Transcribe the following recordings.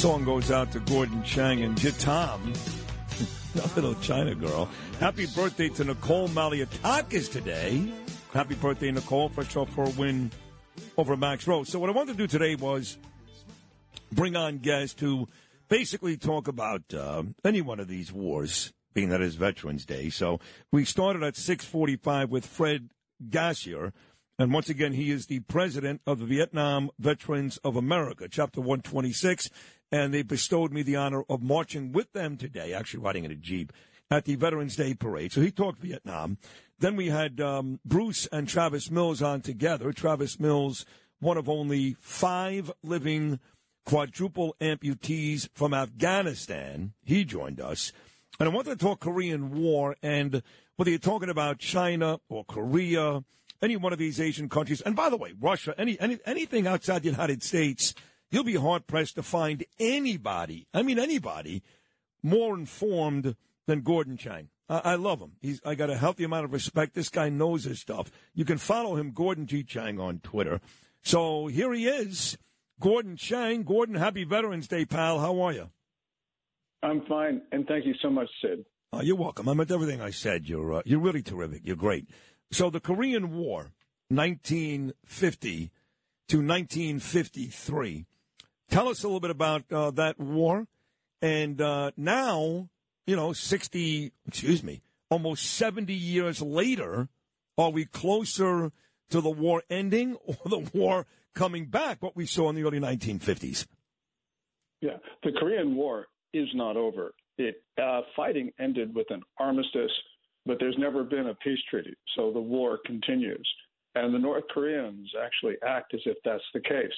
song goes out to Gordon Chang and Tom, that little China girl. Happy birthday to Nicole Malliotakis today. Happy birthday, Nicole, fresh off for a win over Max Rose. So what I wanted to do today was bring on guests to basically talk about uh, any one of these wars, being that it's Veterans Day. So we started at 645 with Fred Gassier. And once again, he is the president of the Vietnam Veterans of America, Chapter 126. And they bestowed me the honor of marching with them today, actually riding in a Jeep, at the Veterans Day Parade. So he talked Vietnam. Then we had um, Bruce and Travis Mills on together. Travis Mills, one of only five living quadruple amputees from Afghanistan. He joined us. And I wanted to talk Korean War and whether you're talking about China or Korea any one of these Asian countries, and by the way, Russia, any, any anything outside the United States, you'll be hard pressed to find anybody. I mean, anybody more informed than Gordon Chang. I, I love him. He's I got a healthy amount of respect. This guy knows his stuff. You can follow him, Gordon G. Chang, on Twitter. So here he is, Gordon Chang. Gordon, happy Veterans Day, pal. How are you? I'm fine, and thank you so much, Sid. Uh, you're welcome. I meant everything I said. You're uh, you're really terrific. You're great. So the Korean War, 1950 to 1953. Tell us a little bit about uh, that war. And uh, now, you know, 60, excuse me, almost 70 years later, are we closer to the war ending or the war coming back, what we saw in the early 1950s? Yeah, the Korean War is not over. It uh, fighting ended with an armistice but there's never been a peace treaty. So the war continues. And the North Koreans actually act as if that's the case.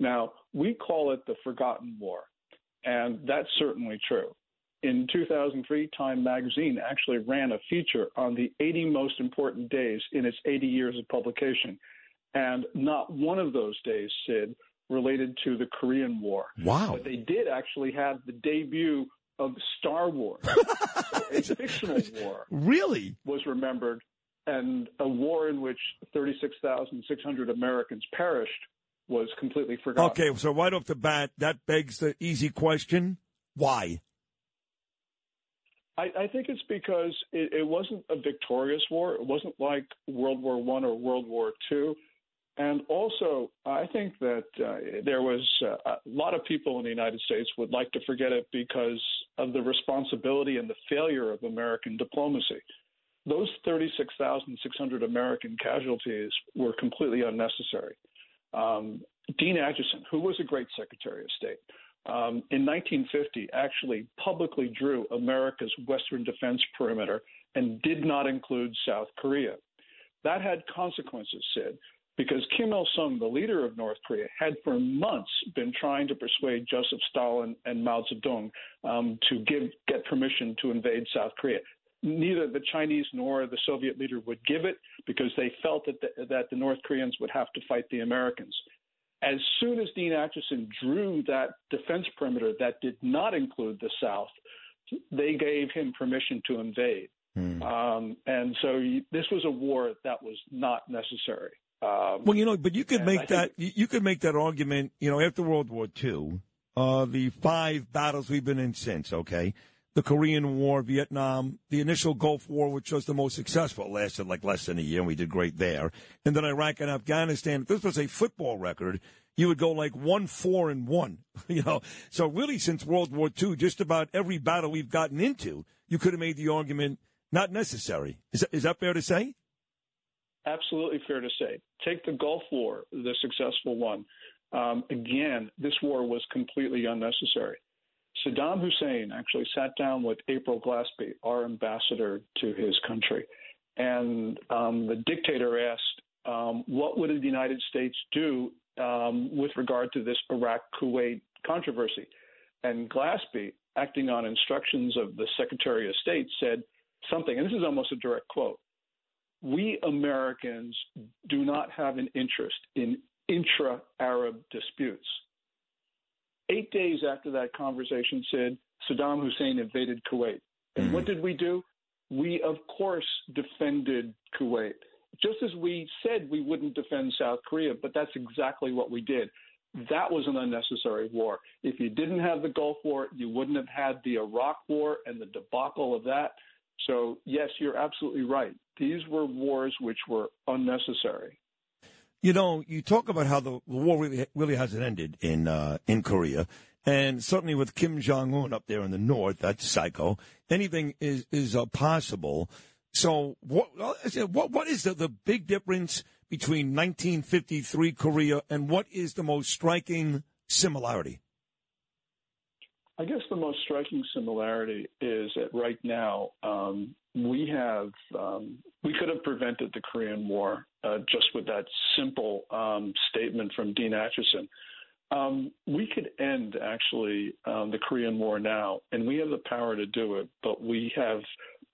Now, we call it the Forgotten War, and that's certainly true. In 2003, Time magazine actually ran a feature on the 80 most important days in its 80 years of publication. And not one of those days, Sid, related to the Korean War. Wow. But they did actually have the debut of Star Wars. a fictional war. Really? Was remembered, and a war in which 36,600 Americans perished was completely forgotten. Okay, so right off the bat, that begs the easy question why? I, I think it's because it, it wasn't a victorious war. It wasn't like World War One or World War Two. And also, I think that uh, there was uh, a lot of people in the United States would like to forget it because of the responsibility and the failure of American diplomacy. Those 36,600 American casualties were completely unnecessary. Um, Dean Acheson, who was a great Secretary of State, um, in 1950 actually publicly drew America's Western defense perimeter and did not include South Korea. That had consequences, Sid because Kim Il sung, the leader of North Korea, had for months been trying to persuade Joseph Stalin and Mao Zedong um, to give get permission to invade South Korea. Neither the Chinese nor the Soviet leader would give it because they felt that the, that the North Koreans would have to fight the Americans. As soon as Dean Acheson drew that defense perimeter that did not include the South, they gave him permission to invade. Hmm. Um, and so this was a war that was not necessary. Um, well, you know, but you could make that you could make that argument. You know, after World War II, uh, the five battles we've been in since. Okay, the Korean War, Vietnam, the initial Gulf War, which was the most successful, lasted like less than a year, and we did great there. And then Iraq and Afghanistan. If this was a football record, you would go like one, four, and one. You know, so really, since World War II, just about every battle we've gotten into, you could have made the argument not necessary. Is that, is that fair to say? Absolutely fair to say. Take the Gulf War, the successful one. Um, again, this war was completely unnecessary. Saddam Hussein actually sat down with April Glaspie, our ambassador to his country, and um, the dictator asked, um, "What would the United States do um, with regard to this Iraq-Kuwait controversy?" And Glaspie, acting on instructions of the Secretary of State, said something, and this is almost a direct quote we Americans do not have an interest in intra Arab disputes. Eight days after that conversation said Saddam Hussein invaded Kuwait. And mm-hmm. what did we do? We, of course, defended Kuwait, just as we said we wouldn't defend South Korea, but that's exactly what we did. that was an unnecessary war. If you didn't have the Gulf War, you wouldn't have had the Iraq War and the debacle of that. So, yes, you're absolutely right. These were wars which were unnecessary. You know, you talk about how the war really really hasn't ended in uh, in Korea, and certainly with Kim Jong Un up there in the north, that's psycho. Anything is is uh, possible. So, what what what is the, the big difference between 1953 Korea and what is the most striking similarity? I guess the most striking similarity is that right now um, we have um, we could have prevented the Korean War uh, just with that simple um, statement from Dean Acheson. Um, we could end actually um, the Korean War now, and we have the power to do it. But we have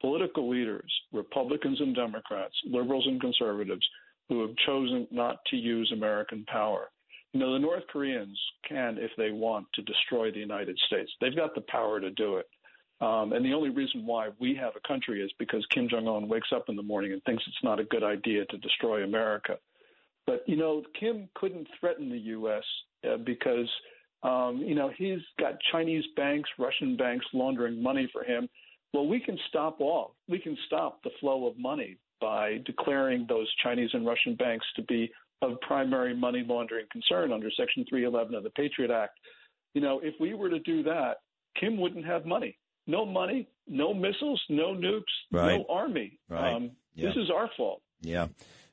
political leaders, Republicans and Democrats, liberals and conservatives, who have chosen not to use American power. You know, the North Koreans can, if they want, to destroy the United States. They've got the power to do it. Um, and the only reason why we have a country is because Kim Jong Un wakes up in the morning and thinks it's not a good idea to destroy America. But you know, Kim couldn't threaten the U.S. Uh, because um, you know he's got Chinese banks, Russian banks laundering money for him. Well, we can stop all. We can stop the flow of money by declaring those Chinese and Russian banks to be of primary money laundering concern under Section 311 of the Patriot Act. You know, if we were to do that, Kim wouldn't have money no money, no missiles, no nukes, right. no army. Right. Um, yeah. This is our fault. Yeah.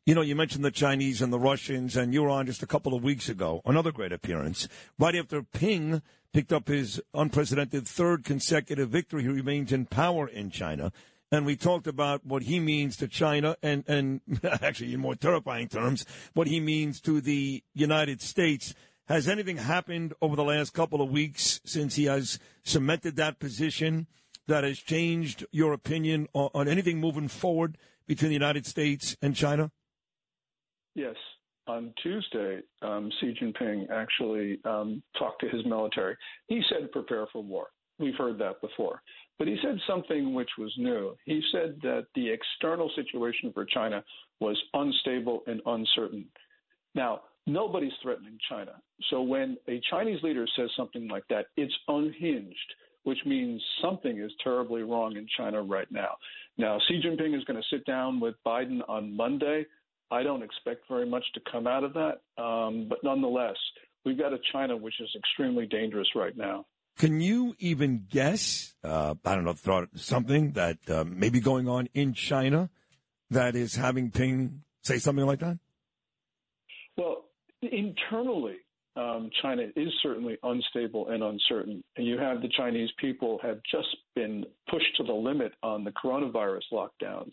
You know, you mentioned the Chinese and the Russians, and you were on just a couple of weeks ago, another great appearance. Right after Ping picked up his unprecedented third consecutive victory, he remains in power in China. And we talked about what he means to China and, and actually in more terrifying terms, what he means to the United States. Has anything happened over the last couple of weeks since he has cemented that position that has changed your opinion on, on anything moving forward between the United States and China? Yes. On Tuesday, um, Xi Jinping actually um, talked to his military. He said, prepare for war. We've heard that before. But he said something which was new. He said that the external situation for China was unstable and uncertain. Now, Nobody's threatening China. So when a Chinese leader says something like that, it's unhinged, which means something is terribly wrong in China right now. Now, Xi Jinping is going to sit down with Biden on Monday. I don't expect very much to come out of that. Um, but nonetheless, we've got a China which is extremely dangerous right now. Can you even guess? Uh, I don't know, throw something that uh, may be going on in China that is having Ping say something like that? Well, internally, um, China is certainly unstable and uncertain. And you have the Chinese people have just been pushed to the limit on the coronavirus lockdowns.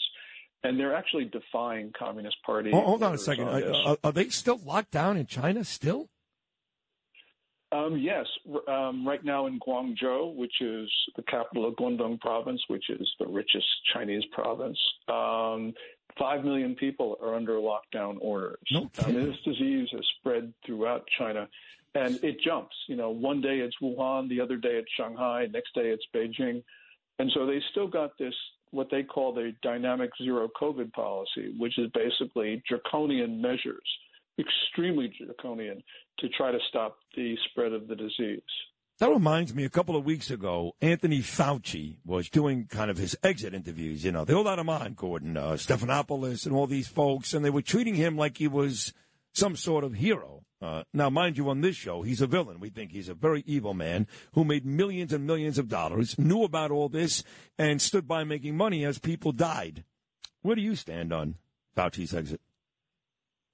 And they're actually defying Communist Party. Oh, hold on a second. Are, are, they still locked down in China still? Um, yes, um, right now in Guangzhou, which is the capital of Guangdong province, which is the richest Chinese province, um, five million people are under lockdown orders. No mean, this disease has spread throughout China, and it jumps. You know, one day it's Wuhan, the other day it's Shanghai, next day it's Beijing, and so they still got this what they call the dynamic zero COVID policy, which is basically draconian measures extremely draconian to try to stop the spread of the disease. That reminds me, a couple of weeks ago, Anthony Fauci was doing kind of his exit interviews. You know, they all had him on, Gordon, uh, Stephanopoulos, and all these folks, and they were treating him like he was some sort of hero. Uh, now, mind you, on this show, he's a villain. We think he's a very evil man who made millions and millions of dollars, knew about all this, and stood by making money as people died. Where do you stand on Fauci's exit?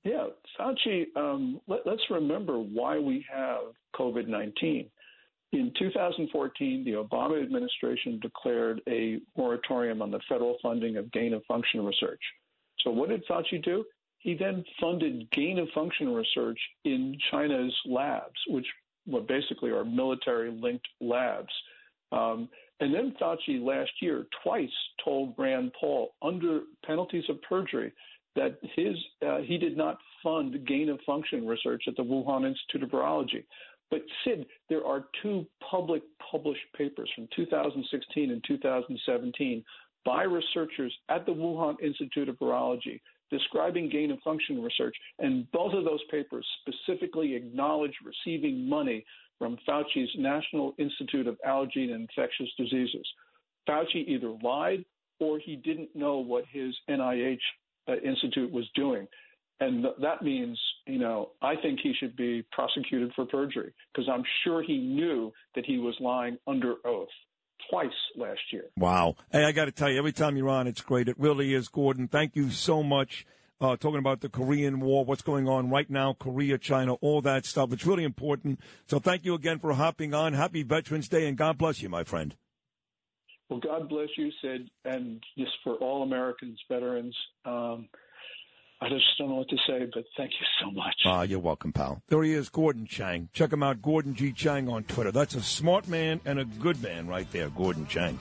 Yeah, Fauci, um, let, us remember why we have COVID 19. In 2014, the Obama administration declared a moratorium on the federal funding of gain of function research. So, what did Fauci do? He then funded gain of function research in China's labs, which what basically are military linked labs. Um, and then Fauci last year twice told Rand Paul, under penalties of perjury, that his uh, he did not fund gain of function research at the Wuhan Institute of Virology. But Sid, there are two public published papers from 2016 and 2017 by researchers at the Wuhan Institute of Virology describing gain of function research, and both of those papers specifically acknowledge receiving money from Fauci's National Institute of Allergy and Infectious Diseases. Fauci either lied or he didn't know what his NIH uh, institute was doing. And th- that means, you know, I think he should be prosecuted for perjury because I'm sure he knew that he was lying under oath twice last year. Wow. Hey, I got to tell you, every time you're on, it's great. It really is, Gordon. Thank you so much. Uh, talking about the Korean War, what's going on right now, Korea, China, all that stuff. It's really important. So thank you again for hopping on. Happy Veterans Day, and God bless you, my friend. Well, God bless you, Sid, and just for all Americans, veterans. Um, I just don't know what to say, but thank you so much. Ah, uh, you're welcome, pal. There he is, Gordon Chang. Check him out, Gordon G. Chang on Twitter. That's a smart man and a good man right there, Gordon Chang.